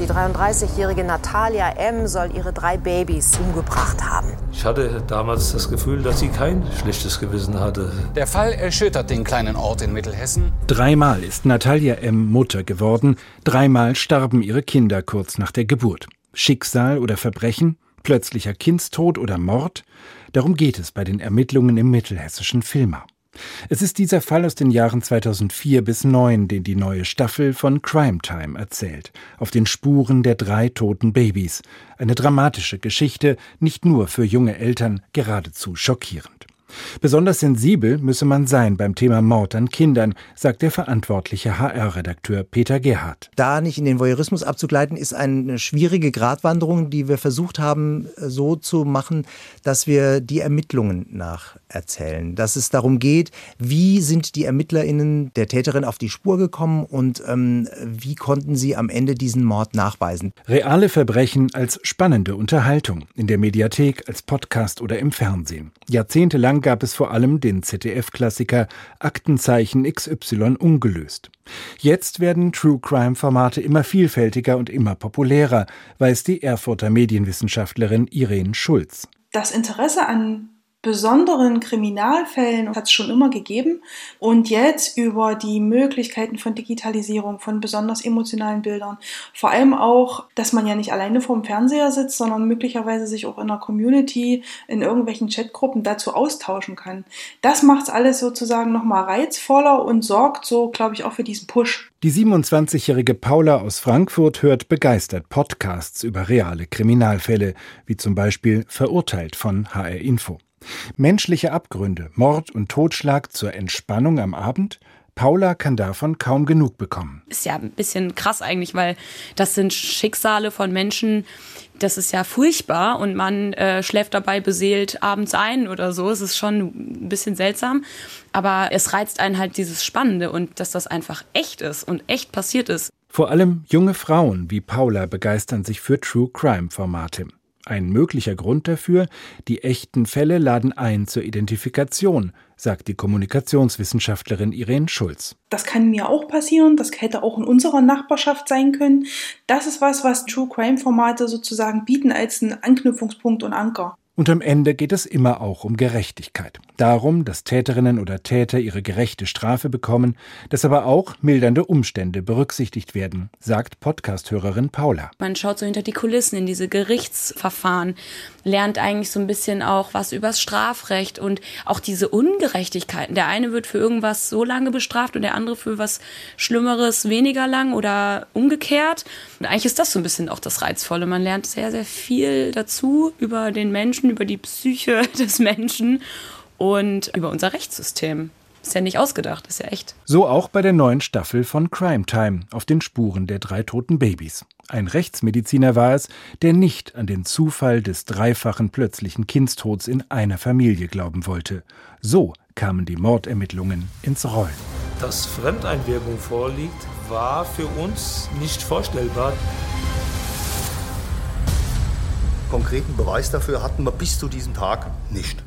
Die 33-jährige Natalia M. soll ihre drei Babys umgebracht haben. Ich hatte damals das Gefühl, dass sie kein schlechtes Gewissen hatte. Der Fall erschüttert den kleinen Ort in Mittelhessen. Dreimal ist Natalia M. Mutter geworden, dreimal starben ihre Kinder kurz nach der Geburt. Schicksal oder Verbrechen, plötzlicher Kindstod oder Mord? Darum geht es bei den Ermittlungen im mittelhessischen Filmer. Es ist dieser Fall aus den Jahren 2004 bis 2009, den die neue Staffel von Crime Time erzählt, auf den Spuren der drei toten Babys. Eine dramatische Geschichte, nicht nur für junge Eltern, geradezu schockierend. Besonders sensibel müsse man sein beim Thema Mord an Kindern, sagt der verantwortliche HR-Redakteur Peter Gerhardt. Da nicht in den Voyeurismus abzugleiten, ist eine schwierige Gratwanderung, die wir versucht haben, so zu machen, dass wir die Ermittlungen nacherzählen. Dass es darum geht, wie sind die ErmittlerInnen der Täterin auf die Spur gekommen und ähm, wie konnten sie am Ende diesen Mord nachweisen. Reale Verbrechen als spannende Unterhaltung in der Mediathek, als Podcast oder im Fernsehen. Jahrzehntelang gab es vor allem den ZDF-Klassiker Aktenzeichen XY ungelöst. Jetzt werden True Crime-Formate immer vielfältiger und immer populärer, weiß die Erfurter Medienwissenschaftlerin Irene Schulz. Das Interesse an besonderen Kriminalfällen hat es schon immer gegeben. Und jetzt über die Möglichkeiten von Digitalisierung, von besonders emotionalen Bildern, vor allem auch, dass man ja nicht alleine vorm Fernseher sitzt, sondern möglicherweise sich auch in der Community, in irgendwelchen Chatgruppen dazu austauschen kann. Das macht es alles sozusagen nochmal reizvoller und sorgt so, glaube ich, auch für diesen Push. Die 27-jährige Paula aus Frankfurt hört begeistert Podcasts über reale Kriminalfälle, wie zum Beispiel Verurteilt von HR Info. Menschliche Abgründe, Mord und Totschlag zur Entspannung am Abend? Paula kann davon kaum genug bekommen. Ist ja ein bisschen krass eigentlich, weil das sind Schicksale von Menschen, das ist ja furchtbar und man äh, schläft dabei beseelt abends ein oder so. Es ist schon ein bisschen seltsam, aber es reizt einen halt dieses Spannende und dass das einfach echt ist und echt passiert ist. Vor allem junge Frauen wie Paula begeistern sich für True Crime Formate. Ein möglicher Grund dafür, die echten Fälle laden ein zur Identifikation, sagt die Kommunikationswissenschaftlerin Irene Schulz. Das kann mir auch passieren, das hätte auch in unserer Nachbarschaft sein können. Das ist was, was True Crime Formate sozusagen bieten als einen Anknüpfungspunkt und Anker. Und am Ende geht es immer auch um Gerechtigkeit. Darum, dass Täterinnen oder Täter ihre gerechte Strafe bekommen, dass aber auch mildernde Umstände berücksichtigt werden, sagt Podcasthörerin Paula. Man schaut so hinter die Kulissen in diese Gerichtsverfahren, lernt eigentlich so ein bisschen auch was übers Strafrecht und auch diese Ungerechtigkeiten. Der eine wird für irgendwas so lange bestraft und der andere für was Schlimmeres weniger lang oder umgekehrt. Und eigentlich ist das so ein bisschen auch das Reizvolle. Man lernt sehr, sehr viel dazu über den Menschen, über die Psyche des Menschen und über unser Rechtssystem. Ist ja nicht ausgedacht, ist ja echt. So auch bei der neuen Staffel von Crime Time auf den Spuren der drei toten Babys. Ein Rechtsmediziner war es, der nicht an den Zufall des dreifachen plötzlichen Kindstods in einer Familie glauben wollte. So kamen die Mordermittlungen ins Rollen. Dass Fremdeinwirkung vorliegt, war für uns nicht vorstellbar. Konkreten Beweis dafür hatten wir bis zu diesem Tag nicht.